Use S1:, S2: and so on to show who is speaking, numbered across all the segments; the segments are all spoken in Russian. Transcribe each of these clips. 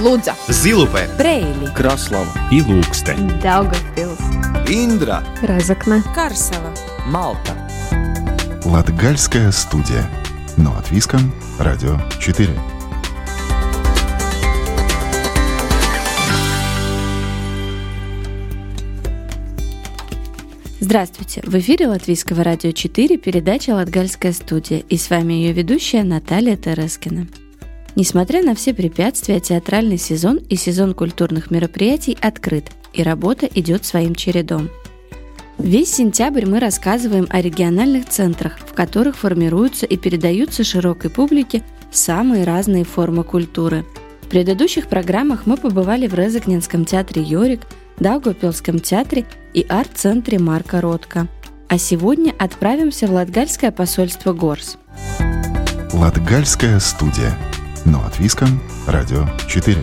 S1: Лудза,
S2: Зилупе,
S3: Брейли,
S4: Краслава
S5: и Лукстен.
S3: Даугавпилс,
S2: Индра,
S3: Разокна,
S1: Карсела.
S4: Малта
S6: Латгальская студия. Но от Виском, Радио 4.
S7: Здравствуйте! В эфире Латвийского радио 4 передача «Латгальская студия» и с вами ее ведущая Наталья Терескина. Несмотря на все препятствия, театральный сезон и сезон культурных мероприятий открыт, и работа идет своим чередом. Весь сентябрь мы рассказываем о региональных центрах, в которых формируются и передаются широкой публике самые разные формы культуры. В предыдущих программах мы побывали в Резакненском театре «Йорик», Даугавпилском театре и арт-центре Марка Ротко. А сегодня отправимся в Латгальское посольство Горс.
S6: Латгальская студия. Но от Виском, Радио 4.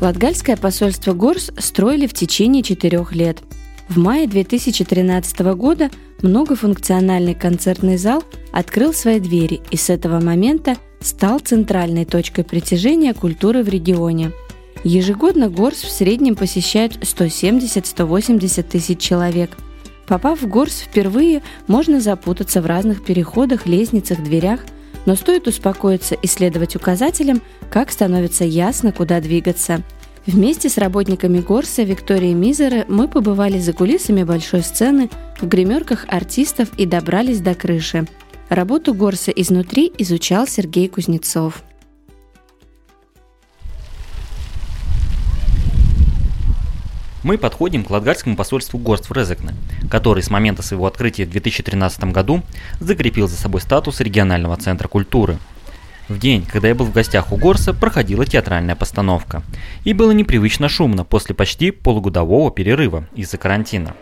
S7: Латгальское посольство Горс строили в течение четырех лет. В мае 2013 года многофункциональный концертный зал открыл свои двери и с этого момента стал центральной точкой притяжения культуры в регионе. Ежегодно Горс в среднем посещают 170-180 тысяч человек. Попав в Горс впервые, можно запутаться в разных переходах, лестницах, дверях, но стоит успокоиться и следовать указателям, как становится ясно, куда двигаться. Вместе с работниками Горса Виктории Мизеры мы побывали за кулисами большой сцены, в гримерках артистов и добрались до крыши. Работу Горса изнутри изучал Сергей Кузнецов.
S8: Мы подходим к Латгальскому посольству Горств Резекне, который с момента своего открытия в 2013 году закрепил за собой статус регионального центра культуры. В день, когда я был в гостях у Горса, проходила театральная постановка. И было непривычно шумно после почти полугодового перерыва из-за карантина.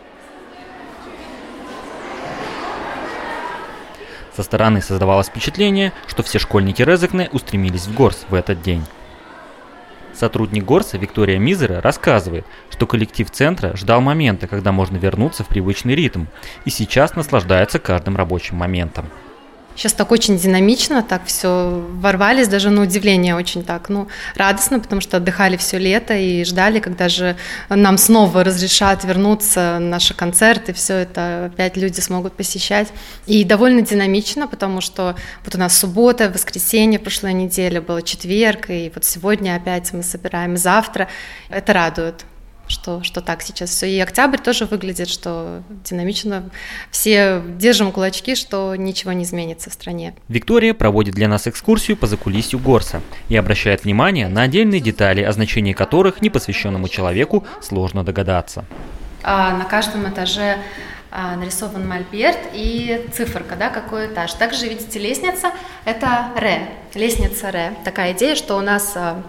S8: Со стороны создавалось впечатление, что все школьники Резекне устремились в Горс в этот день. Сотрудник Горса Виктория Мизера рассказывает, что коллектив центра ждал момента, когда можно вернуться в привычный ритм, и сейчас наслаждается каждым рабочим моментом.
S9: Сейчас так очень динамично, так все ворвались, даже на удивление очень так, ну, радостно, потому что отдыхали все лето и ждали, когда же нам снова разрешат вернуться на наши концерты, все это опять люди смогут посещать. И довольно динамично, потому что вот у нас суббота, воскресенье прошлой неделе, было четверг, и вот сегодня опять мы собираем завтра. Это радует что, что так сейчас все. И октябрь тоже выглядит, что динамично. Все держим кулачки, что ничего не изменится в стране.
S8: Виктория проводит для нас экскурсию по закулисью Горса и обращает внимание на отдельные детали, о значении которых непосвященному человеку сложно догадаться.
S9: А на каждом этаже а, нарисован мольберт и циферка, да, какой этаж. Также видите лестница, это ре, лестница ре. Такая идея, что у нас а,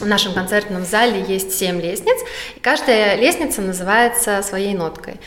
S9: в нашем концертном зале есть семь лестниц, и каждая лестница называется своей ноткой.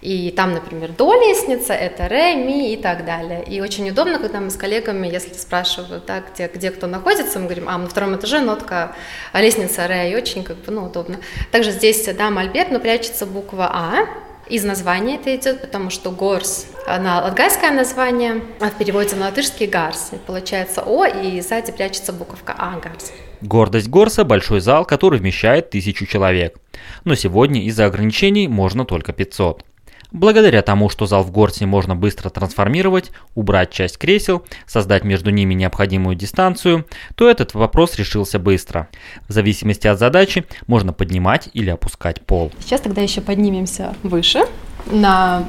S9: И там, например, до лестница, это ре, ми и так далее. И очень удобно, когда мы с коллегами, если спрашивают, да, где, где кто находится, мы говорим, а, на втором этаже нотка, а лестница ре, и очень как бы, ну, удобно. Также здесь, да, мольберт, но прячется буква А, из названия это идет, потому что горс, на латгальское название, а в переводе на латышский гарс. Получается О, и сзади прячется буковка А, гарс.
S8: Гордость Горса – большой зал, который вмещает тысячу человек. Но сегодня из-за ограничений можно только 500. Благодаря тому, что зал в Горсе можно быстро трансформировать, убрать часть кресел, создать между ними необходимую дистанцию, то этот вопрос решился быстро. В зависимости от задачи можно поднимать или опускать пол.
S9: Сейчас тогда еще поднимемся выше на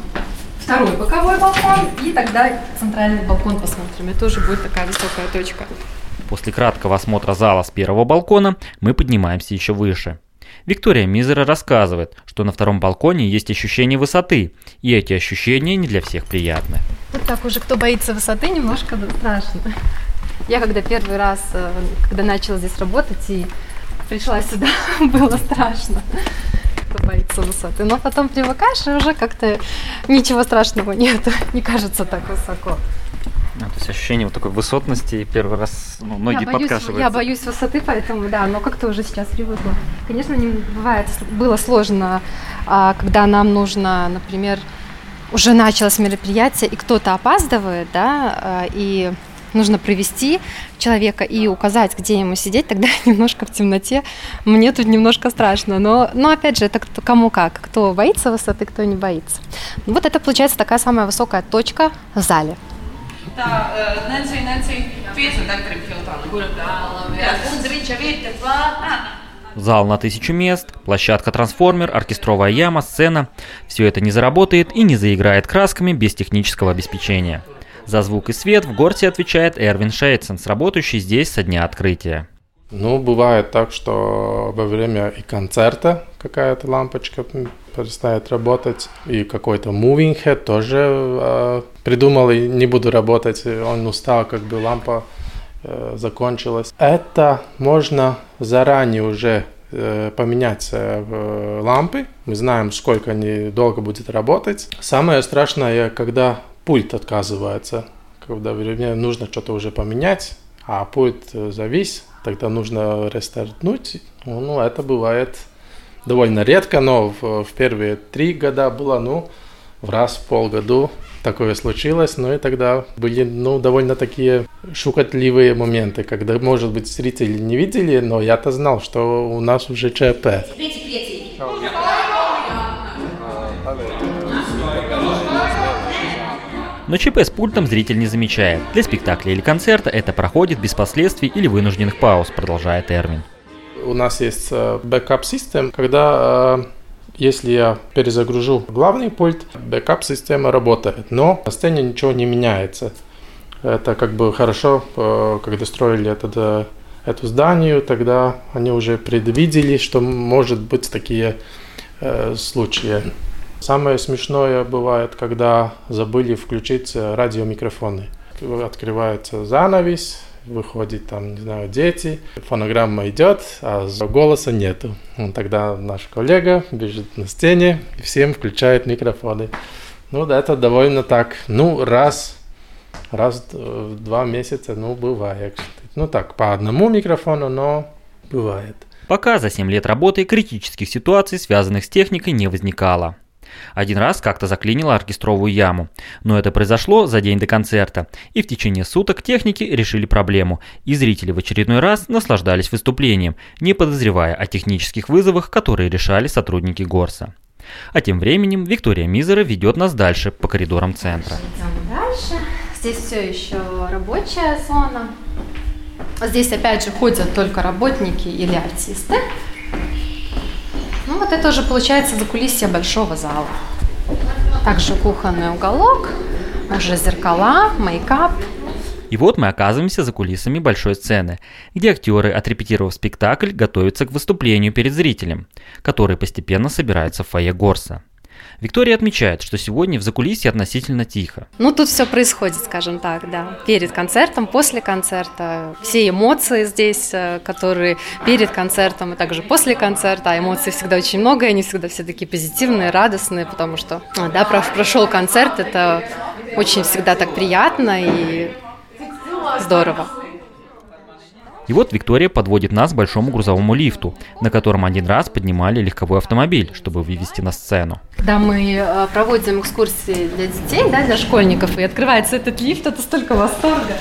S9: второй боковой балкон и тогда центральный балкон посмотрим. Это тоже будет такая высокая точка.
S8: После краткого осмотра зала с первого балкона мы поднимаемся еще выше. Виктория Мизера рассказывает, что на втором балконе есть ощущение высоты, и эти ощущения не для всех приятны.
S9: Вот так уже, кто боится высоты, немножко страшно. Я когда первый раз, э, когда начала здесь работать и пришла сюда, было страшно кто боится высоты. Но потом привыкаешь, и уже как-то ничего страшного нет, не кажется так высоко.
S8: А, то есть ощущение вот такой высотности, первый раз ну, ноги
S9: я боюсь,
S8: подкашиваются.
S9: Я боюсь высоты, поэтому, да, но как-то уже сейчас привыкла. Конечно, не бывает, было сложно, а, когда нам нужно, например, уже началось мероприятие, и кто-то опаздывает, да, и нужно провести человека и указать, где ему сидеть, тогда немножко в темноте. Мне тут немножко страшно. Но, но опять же, это кто, кому как. Кто боится высоты, кто не боится. Вот это получается такая самая высокая точка в зале. Tā, Nancy, Nancy, 50
S8: Зал на тысячу мест, площадка трансформер, оркестровая яма, сцена. Все это не заработает и не заиграет красками без технического обеспечения. За звук и свет в Горте отвечает Эрвин Шейтсенс, работающий здесь со дня открытия.
S1: Ну, бывает так, что во время и концерта какая-то лампочка перестает работать, и какой-то moving head тоже э, придумал, и не буду работать, он устал, как бы лампа э, закончилась. Это можно заранее уже э, поменять э, лампы, мы знаем, сколько они долго будет работать. Самое страшное, когда пульт отказывается, когда мне нужно что-то уже поменять, а пульт э, завис, тогда нужно рестартнуть. Ну, это бывает довольно редко, но в, в первые три года было, ну, в раз в полгоду такое случилось, ну и тогда были, ну, довольно такие шукотливые моменты, когда, может быть, зрители не видели, но я-то знал, что у нас уже ЧП.
S8: Но ЧП с пультом зритель не замечает. Для спектакля или концерта это проходит без последствий или вынужденных пауз, продолжает Эрвин.
S1: У нас есть э, когда э, если я перезагружу главный пульт, бэкап-система работает, но на ничего не меняется. Это как бы хорошо, э, когда строили это, эту зданию, тогда они уже предвидели, что может быть такие э, случаи. Самое смешное бывает, когда забыли включить радиомикрофоны. Открывается занавес, выходит там, не знаю, дети, фонограмма идет, а голоса нету. Тогда наш коллега бежит на стене и всем включает микрофоны. Ну, да, это довольно так, ну, раз, раз в два месяца, ну, бывает. Ну, так, по одному микрофону, но бывает.
S8: Пока за 7 лет работы критических ситуаций, связанных с техникой, не возникало. Один раз как-то заклинило оркестровую яму, но это произошло за день до концерта, и в течение суток техники решили проблему, и зрители в очередной раз наслаждались выступлением, не подозревая о технических вызовах, которые решали сотрудники Горса. А тем временем Виктория Мизера ведет нас дальше по коридорам центра.
S9: Дальше. Здесь все еще рабочая зона. Здесь опять же ходят только работники или артисты. Ну вот это уже получается закулисье большого зала. Также кухонный уголок, уже зеркала, мейкап.
S8: И вот мы оказываемся за кулисами большой сцены, где актеры, отрепетировав спектакль, готовятся к выступлению перед зрителем, который постепенно собирается в фойе Горса. Виктория отмечает, что сегодня в закулисье относительно тихо.
S9: Ну, тут все происходит, скажем так, да. Перед концертом, после концерта. Все эмоции здесь, э, которые перед концертом и также после концерта. А эмоций всегда очень много, и они всегда все такие позитивные, радостные, потому что, а, да, прошел концерт, это очень всегда так приятно и здорово.
S8: И вот Виктория подводит нас к большому грузовому лифту, на котором один раз поднимали легковой автомобиль, чтобы вывести на сцену.
S9: Когда мы э, проводим экскурсии для детей, да, для школьников, и открывается этот лифт, это столько восторга.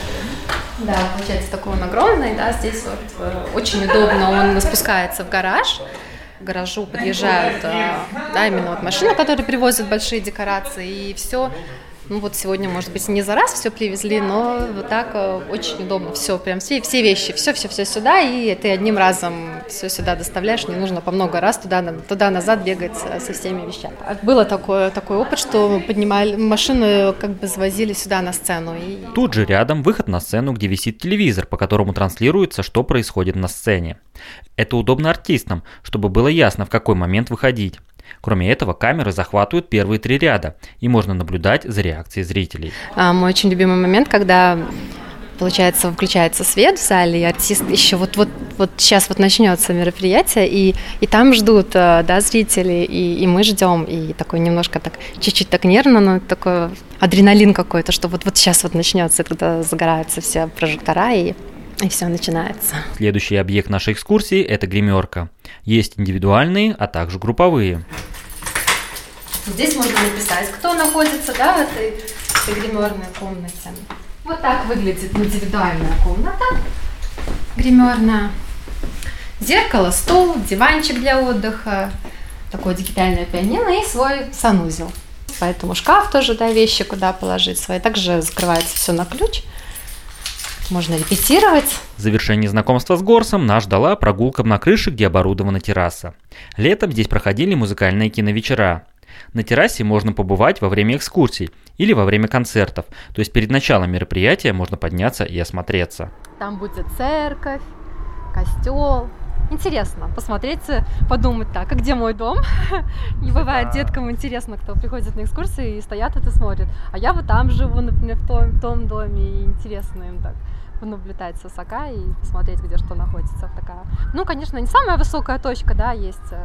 S9: Да, получается такой он огромный, да, здесь вот э, очень удобно, он спускается в гараж, к гаражу подъезжают, э, да, именно вот машины, которые привозят большие декорации, и все ну вот сегодня, может быть, не за раз все привезли, но вот так э, очень удобно. Все, прям все, все вещи, все-все-все сюда, и ты одним разом все сюда доставляешь, не нужно по много раз туда, туда-назад бегать со всеми вещами. Было такое, такой опыт, что поднимали машину, как бы завозили сюда на сцену. И...
S8: Тут же рядом выход на сцену, где висит телевизор, по которому транслируется, что происходит на сцене. Это удобно артистам, чтобы было ясно, в какой момент выходить. Кроме этого, камеры захватывают первые три ряда, и можно наблюдать за реакцией зрителей.
S9: А, мой очень любимый момент, когда получается, включается свет в зале, и артист еще вот, вот, вот сейчас вот начнется мероприятие, и, и там ждут, э, да, зрители, и, и мы ждем, и такой немножко так, чуть-чуть так нервно, но такой адреналин какой-то, что вот, вот сейчас вот начнется, когда загораются все прожектора, и и все начинается.
S8: Следующий объект нашей экскурсии – это гримерка. Есть индивидуальные, а также групповые.
S9: Здесь можно написать, кто находится да, в этой, этой гримерной комнате. Вот так выглядит индивидуальная комната гримерная. Зеркало, стол, диванчик для отдыха, такое дигитальное пианино и свой санузел. Поэтому шкаф тоже, да, вещи куда положить свои. Также закрывается все на ключ. Можно репетировать.
S8: В завершении знакомства с Горсом нас ждала прогулка на крыше, где оборудована терраса. Летом здесь проходили музыкальные киновечера. На террасе можно побывать во время экскурсий или во время концертов, то есть перед началом мероприятия можно подняться и осмотреться.
S9: Там будет церковь, костел, интересно посмотреть, подумать так, а где мой дом? И бывает деткам интересно, кто приходит на экскурсии и стоят это смотрят. А я вот там живу, например, в том, том доме, и интересно им так понаблюдать с высока и посмотреть, где что находится. Такая. Ну, конечно, не самая высокая точка, да, есть э,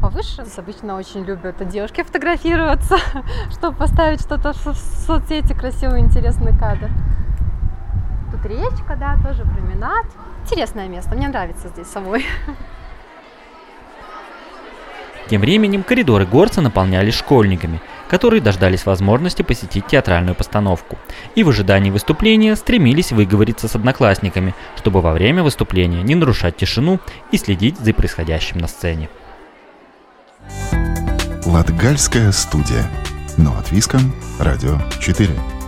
S9: повыше. Обычно очень любят девушки фотографироваться, чтобы поставить что-то в соцсети, красивый, интересный кадр. Тут речка, да, тоже променад. Интересное место, мне нравится здесь самой.
S8: Тем временем коридоры горца наполнялись школьниками, которые дождались возможности посетить театральную постановку и в ожидании выступления стремились выговориться с одноклассниками, чтобы во время выступления не нарушать тишину и следить за происходящим на сцене.
S6: Латгальская студия. Но от Виском. Радио 4.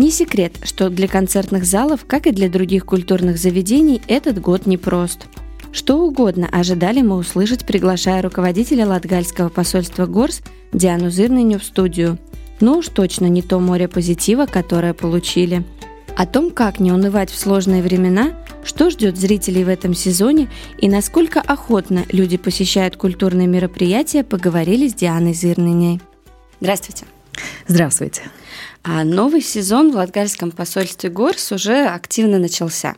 S7: Не секрет, что для концертных залов, как и для других культурных заведений, этот год непрост. Что угодно ожидали мы услышать, приглашая руководителя латгальского посольства Горс Диану Зырныню в студию. Но уж точно не то море позитива, которое получили. О том, как не унывать в сложные времена, что ждет зрителей в этом сезоне и насколько охотно люди посещают культурные мероприятия, поговорили с Дианой Зырныной. Здравствуйте.
S2: Здравствуйте.
S7: А новый сезон в Латгальском посольстве Горс уже активно начался.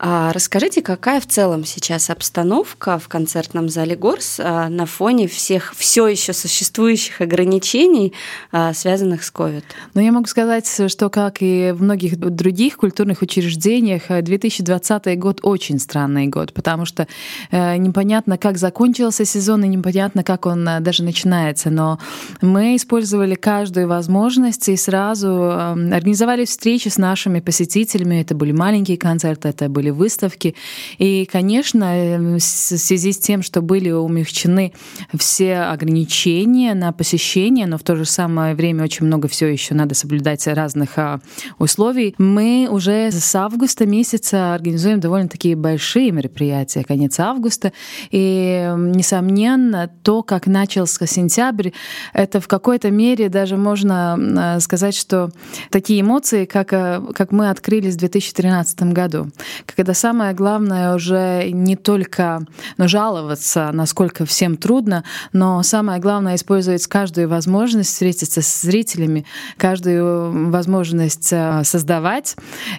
S7: А расскажите, какая в целом сейчас обстановка в концертном зале Горс а, на фоне всех все еще существующих ограничений, а, связанных с COVID?
S2: Ну, я могу сказать, что, как и в многих других культурных учреждениях, 2020 год очень странный год, потому что э, непонятно, как закончился сезон, и непонятно, как он э, даже начинается. Но мы использовали каждую возможность и сразу организовали встречи с нашими посетителями. Это были маленькие концерты, это были были выставки. И, конечно, э, в связи с тем, что были умягчены все ограничения на посещение, но в то же самое время очень много все еще надо соблюдать разных а, условий, мы уже с августа месяца организуем довольно такие большие мероприятия, конец августа. И, несомненно, то, как начался сентябрь, это в какой-то мере даже можно а, сказать, что такие эмоции, как, а, как мы открылись в 2013 году, когда самое главное уже не только ну, жаловаться, насколько всем трудно, но самое главное использовать каждую возможность встретиться с зрителями, каждую возможность э, создавать.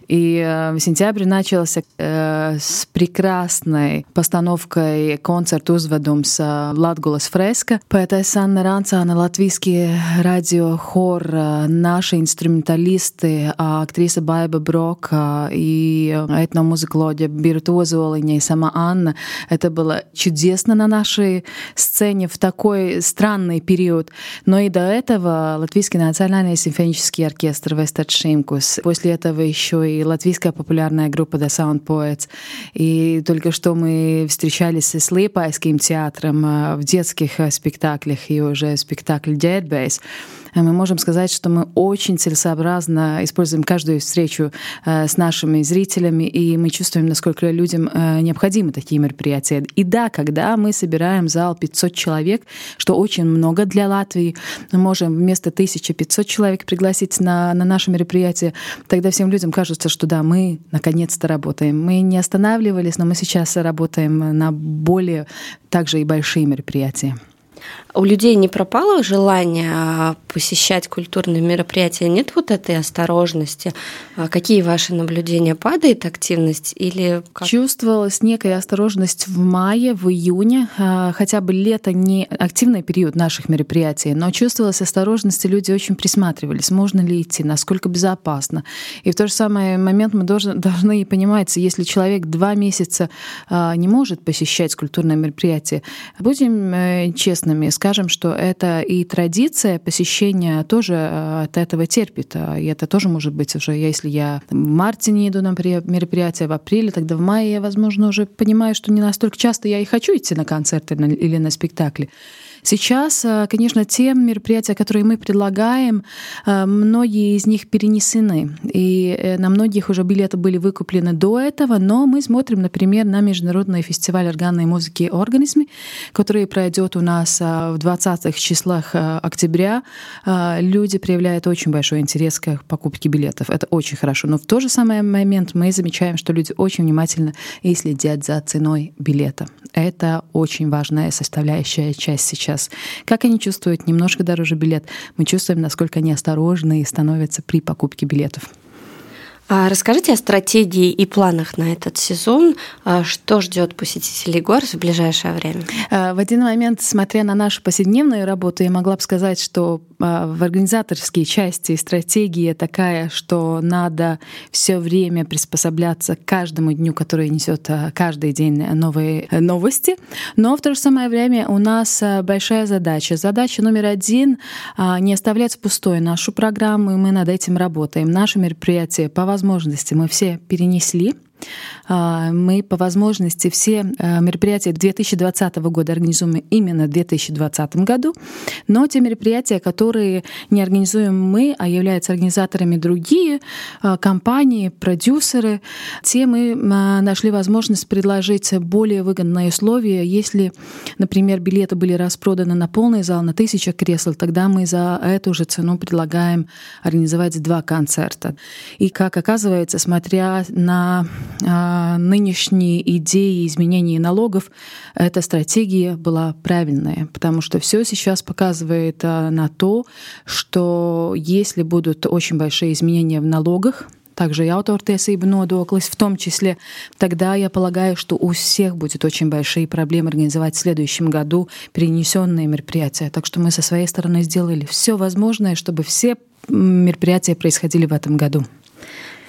S2: И э, сентябрь начался э, с прекрасной постановкой концерт узведums Латгулас фреска. Поэтесс Анна Ранцана, латвийский радиохор, наши инструменталисты, актриса Байба Брок и этномузыка музыклоге Бирта Озолиня и сама Анна. Это было чудесно на нашей сцене в такой странный период. Но и до этого Латвийский национальный симфонический оркестр Вестат Шимкус. После этого еще и латвийская популярная группа The Sound Poets. И только что мы встречались с Липайским театром э, в детских э, спектаклях и уже спектакль Dead Base. Э, мы можем сказать, что мы очень целесообразно используем каждую встречу с нашими зрителями, и мы чувствуем, насколько людям э, необходимы такие мероприятия. И да, когда мы собираем зал 500 человек, что очень много для Латвии, мы можем вместо 1500 человек пригласить на, на наше мероприятие, тогда всем людям кажется, что да, мы наконец-то работаем. Мы не останавливались, но мы сейчас работаем на более также и большие мероприятия.
S7: У людей не пропало желание а, посещать культурные мероприятия? Нет вот этой осторожности? А какие ваши наблюдения? Падает активность или
S2: как? Чувствовалась некая осторожность в мае, в июне, а, хотя бы лето не активный период наших мероприятий, но чувствовалась осторожность, и люди очень присматривались, можно ли идти, насколько безопасно. И в тот же самый момент мы должны, должны понимать, если человек два месяца не может посещать культурное мероприятие, будем э, честными, скажем, что это и традиция посещения тоже э, от этого терпит. А, и это тоже может быть уже, если я в марте не иду на мероприятие, в апреле, тогда в мае я, возможно, уже понимаю, что не настолько часто я и хочу идти на концерты или на спектакли. Сейчас, э, конечно, те мероприятия, которые мы предлагаем, э, многие из них перенесены. И э, на многих уже билеты были выкуплены до этого, но мы смотрим, например, на Международный фестиваль органной музыки «Организмы», который пройдет у нас в 20-х числах октября. Люди проявляют очень большой интерес к покупке билетов. Это очень хорошо. Но в тот же самый момент мы замечаем, что люди очень внимательно и следят за ценой билета. Это очень важная составляющая часть сейчас сейчас. Как они чувствуют немножко дороже билет? Мы чувствуем, насколько они осторожны и становятся при покупке билетов.
S7: А расскажите о стратегии и планах на этот сезон. А что ждет посетителей Горс в ближайшее время?
S2: А, в один момент, смотря на нашу повседневную работу, я могла бы сказать, что в организаторской части стратегия такая, что надо все время приспосабляться к каждому дню, который несет каждый день новые новости. Но в то же самое время у нас большая задача. Задача номер один — не оставлять пустой нашу программу, и мы над этим работаем. Наше мероприятие по возможности возможности мы все перенесли мы по возможности все а, мероприятия 2020 года организуем именно в 2020 году, но те мероприятия, которые не организуем мы, а являются организаторами другие а, компании, продюсеры, те мы нашли возможность предложить более выгодные условия. Если, например, билеты были распроданы на полный зал, на тысячу кресел, тогда мы за эту же цену предлагаем организовать два концерта. И, как оказывается, смотря на а, нынешние идеи изменения налогов, эта стратегия была правильная, потому что все сейчас показывает а, на то, что если будут очень большие изменения в налогах, также и autortiesību nodoklis в том числе, тогда я полагаю, что у всех будет очень большие проблемы организовать в следующем году перенесенные мероприятия. Так что мы со своей стороны сделали все возможное, чтобы все мероприятия происходили в этом году.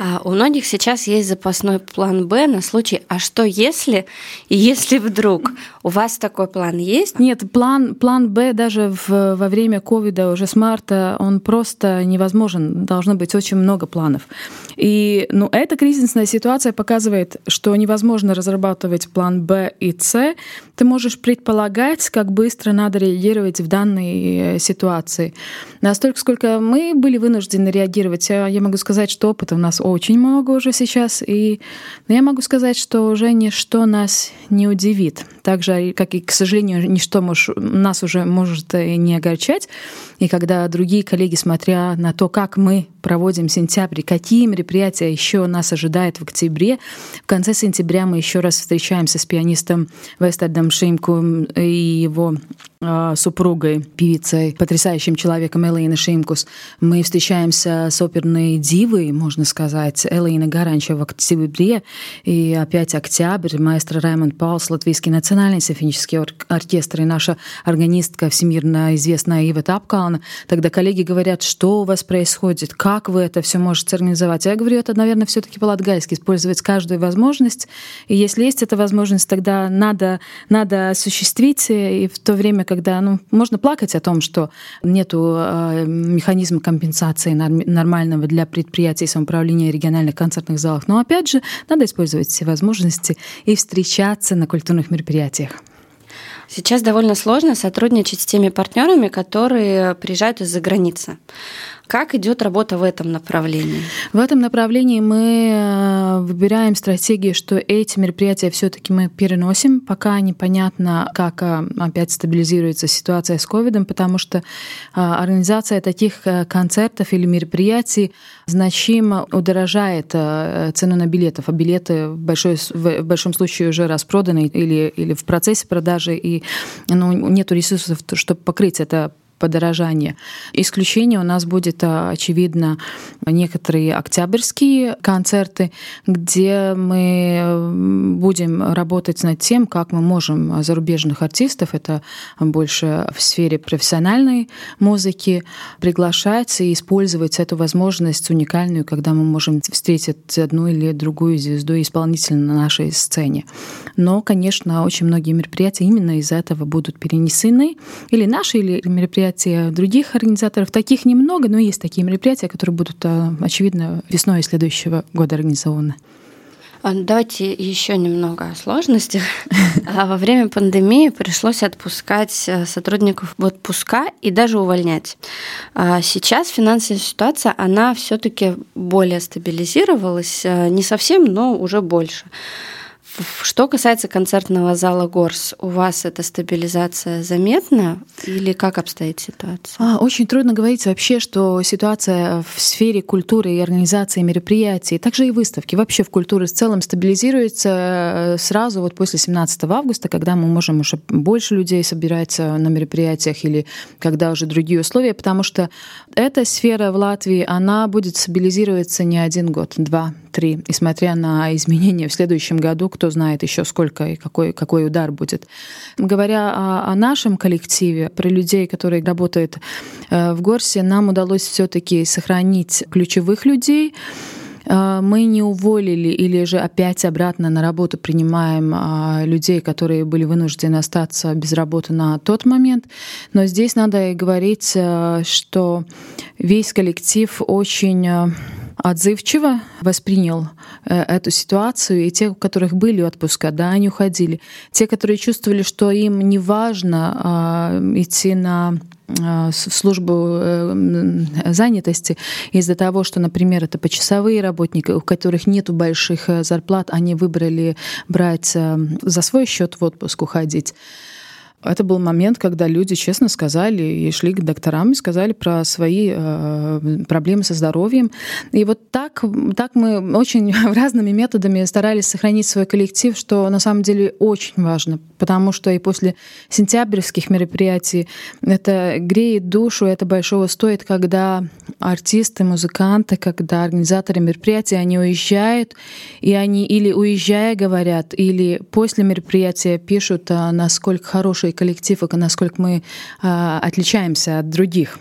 S7: А у многих сейчас есть запасной план Б на случай, а что если, если вдруг? У вас такой план есть?
S2: Нет, план, план Б даже в, во время ковида, уже с марта, он просто невозможен. Должно быть очень много планов. И ну, эта кризисная ситуация показывает, что невозможно разрабатывать план Б и С. Ты можешь предполагать, как быстро надо реагировать в данной э, ситуации. Настолько, сколько мы были вынуждены реагировать, я могу сказать, что опыта у нас очень много уже сейчас, и я могу сказать, что уже ничто нас не удивит. Так же, как и, к сожалению, ничто мож, нас уже может не огорчать. И когда другие коллеги, смотря на то, как мы проводим сентябрь, какие мероприятия еще нас ожидают в октябре, в конце сентября мы еще раз встречаемся с пианистом Вестердом Шимком и его а, супругой, певицей, потрясающим человеком Элейной Шимкус. Мы встречаемся с оперной дивой, можно сказать, Элейна Гаранча в октябре, и опять октябрь, маэстро Раймонд Паулс, Латвийский национальный симфонический оркестр, и наша органистка всемирно известная Ива Тапкална. Тогда коллеги говорят, что у вас происходит, как вы это все можете организовать. Я говорю, это, наверное, все-таки по-латгальски, использовать каждую возможность, и если есть эта возможность, тогда надо, надо осуществить, и в то время, когда ну, можно плакать о том, что нет э, механизма компенсации нормального для предприятий самоуправления региональных концертных залов. Но опять же, надо использовать все возможности и встречаться на культурных мероприятиях.
S7: Сейчас довольно сложно сотрудничать с теми партнерами, которые приезжают из-за границы. Как идет работа в этом направлении?
S2: В этом направлении мы э, выбираем стратегии, что эти мероприятия все-таки мы переносим, пока непонятно, как э, опять стабилизируется ситуация с ковидом, потому что э, организация таких концертов или мероприятий значимо удорожает цену на билетов, а билеты в, большой, в большом случае уже распроданы или, или в процессе продажи, и ну, нет ресурсов, чтобы покрыть это подорожание. Исключение у нас будет, а, очевидно, некоторые октябрьские концерты, где мы будем работать над тем, как мы можем зарубежных артистов, это больше в сфере профессиональной музыки, приглашать и использовать эту возможность уникальную, когда мы можем встретить одну или другую звезду исполнителя на нашей сцене. Но, конечно, очень многие мероприятия именно из-за этого будут перенесены. Или наши или мероприятия мероприятий других организаторов. Таких немного, но есть такие мероприятия, которые будут, э, очевидно, весной следующего года организованы.
S7: А, давайте еще немного о сложностях. А во время пандемии пришлось отпускать сотрудников в отпуска и даже увольнять. А сейчас финансовая ситуация, она все-таки более стабилизировалась, не совсем, но уже больше. Что касается концертного зала Горс, у вас эта стабилизация заметна или как обстоит ситуация?
S2: А, очень трудно говорить вообще, что ситуация в сфере культуры и организации мероприятий, также и выставки, вообще в культуре в целом стабилизируется э, сразу вот после 17 августа, когда мы можем уже больше людей собирать на мероприятиях или когда уже другие условия, потому что эта сфера в Латвии, она будет стабилизироваться не один год, два, три. И смотря на изменения в следующем году, кто знает еще сколько и какой, какой удар будет. Говоря о, о нашем коллективе, про людей, которые работают э, в Горсе, нам удалось все-таки сохранить ключевых людей, э, мы не уволили или же опять обратно на работу принимаем а, людей, которые были вынуждены остаться без работы на тот момент. Но здесь надо и говорить, э, что весь коллектив очень отзывчиво воспринял э, эту ситуацию, и те, у которых были отпуска, да, они уходили. Те, которые чувствовали, что им не важно э, идти на а, в службу э, занятости из-за того, что, например, это почасовые работники, у которых нет больших э, зарплат, они выбрали брать за свой счет в отпуск уходить. Это был момент, когда люди честно сказали и шли к докторам и сказали про свои э, проблемы со здоровьем. И вот так, так мы очень разными методами старались сохранить свой коллектив, что на самом деле очень важно, потому что и после сентябрьских мероприятий это греет душу, это большого стоит, когда артисты, музыканты, когда организаторы мероприятий, они уезжают, и они или уезжая говорят, или после мероприятия пишут, а, насколько хороший большой коллектив и насколько мы а, отличаемся от других.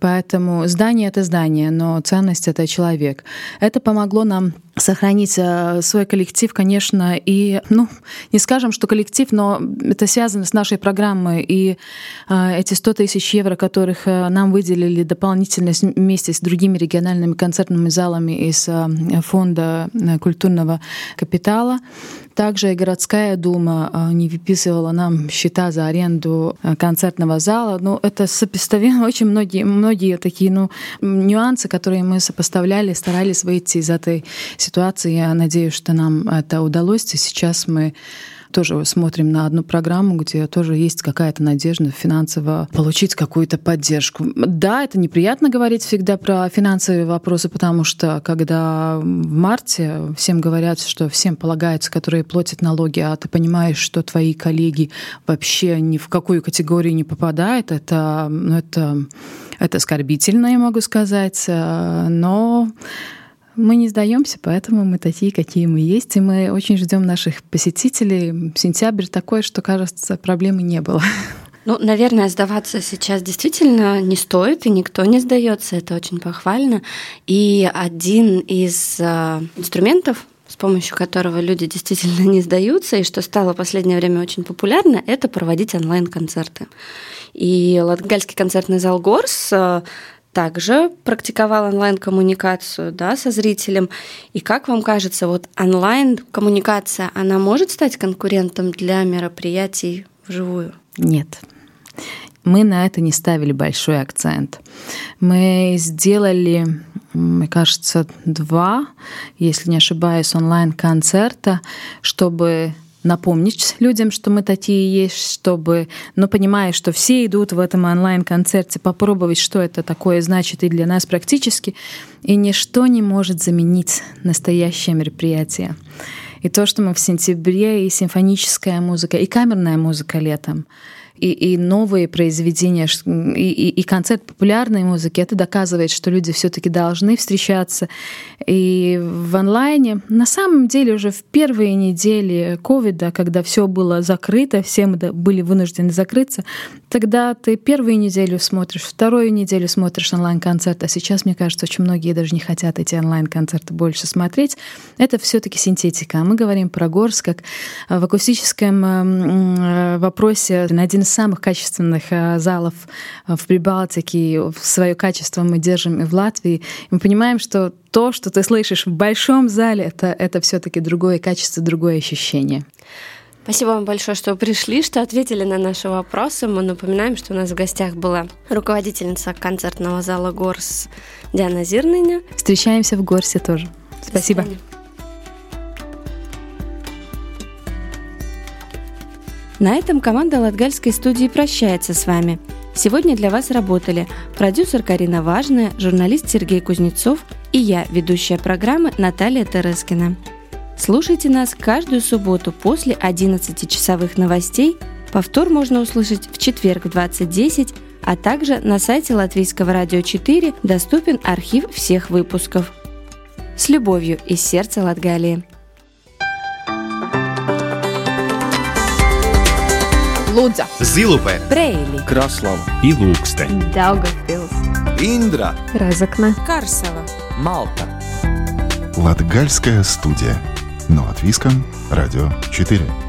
S2: Поэтому здание — это здание, но ценность — это человек. Это помогло нам сохранить э, свой коллектив, конечно, и, ну, не скажем, что коллектив, но это связано с нашей программой, и э, эти 100 тысяч евро, которых нам выделили дополнительно вместе с другими региональными концертными залами из фонда культурного капитала, также и городская дума не выписывала нам счета за аренду концертного зала. Ну, это сопоставимо очень многие, многие такие ну, нюансы, которые мы сопоставляли, старались выйти из этой ситуации. Я надеюсь, что нам это удалось. И сейчас мы тоже смотрим на одну программу, где тоже есть какая-то надежда финансово получить какую-то поддержку. Да, это неприятно говорить всегда про финансовые вопросы, потому что когда в марте всем говорят, что всем полагается, которые платят налоги, а ты понимаешь, что твои коллеги вообще ни в какую категорию не попадают, это, ну, это, это оскорбительно, я могу сказать, но мы не сдаемся, поэтому мы такие, какие мы есть, и мы очень ждем наших посетителей. Сентябрь такой, что, кажется, проблемы не было.
S7: Ну, наверное, сдаваться сейчас действительно не стоит, и никто не сдается, это очень похвально. И один из э, инструментов, с помощью которого люди действительно не сдаются, и что стало в последнее время очень популярно, это проводить онлайн-концерты. И Латгальский концертный зал «Горс» э, также практиковал онлайн-коммуникацию да, со зрителем. И как вам кажется, вот онлайн-коммуникация, она может стать конкурентом для мероприятий вживую?
S2: Нет. мы на это не ставили большой акцент. Мы сделали, мне кажется, два, если не ошибаюсь, онлайн-концерта, чтобы напомнить людям, что мы такие есть, чтобы, но понимая, что все идут в этом онлайн-концерте, попробовать, что это такое значит и для нас практически, и ничто не может заменить настоящее мероприятие. И то, что мы в сентябре, и симфоническая музыка, и камерная музыка летом — и, и новые произведения, и, и, и концерт популярной музыки, это доказывает, что люди все-таки должны встречаться. И в онлайне, на самом деле, уже в первые недели ковида, когда все было закрыто, все мы были вынуждены закрыться, тогда ты первую неделю смотришь, вторую неделю смотришь онлайн-концерт, а сейчас, мне кажется, очень многие даже не хотят эти онлайн-концерты больше смотреть. Это все-таки синтетика. А мы говорим про Горс как в акустическом э, вопросе на один из самых качественных э, залов э, в Прибалтике. Свое качество мы держим и в Латвии. И мы понимаем, что то, что ты слышишь в большом зале, это, это все-таки другое качество, другое ощущение.
S7: Спасибо вам большое, что пришли, что ответили на наши вопросы. Мы напоминаем, что у нас в гостях была руководительница концертного зала «Горс» Диана Зирныня.
S2: Встречаемся в «Горсе» тоже. Спасибо.
S7: На этом команда Латгальской студии прощается с вами. Сегодня для вас работали продюсер Карина Важная, журналист Сергей Кузнецов и я, ведущая программы Наталья Терескина. Слушайте нас каждую субботу после 11-часовых новостей. Повтор можно услышать в четверг в 20.10, а также на сайте Латвийского радио 4 доступен архив всех выпусков. С любовью из сердца Латгалии.
S3: Лудза,
S4: Зилупе,
S3: Брейли,
S5: Краслава.
S4: И Ilūkste,
S3: Daugavpils,
S5: Индра,
S3: Разокна,
S10: Карсела,
S5: Малта.
S6: Латгальская студия. Но от Виском, Радио 4.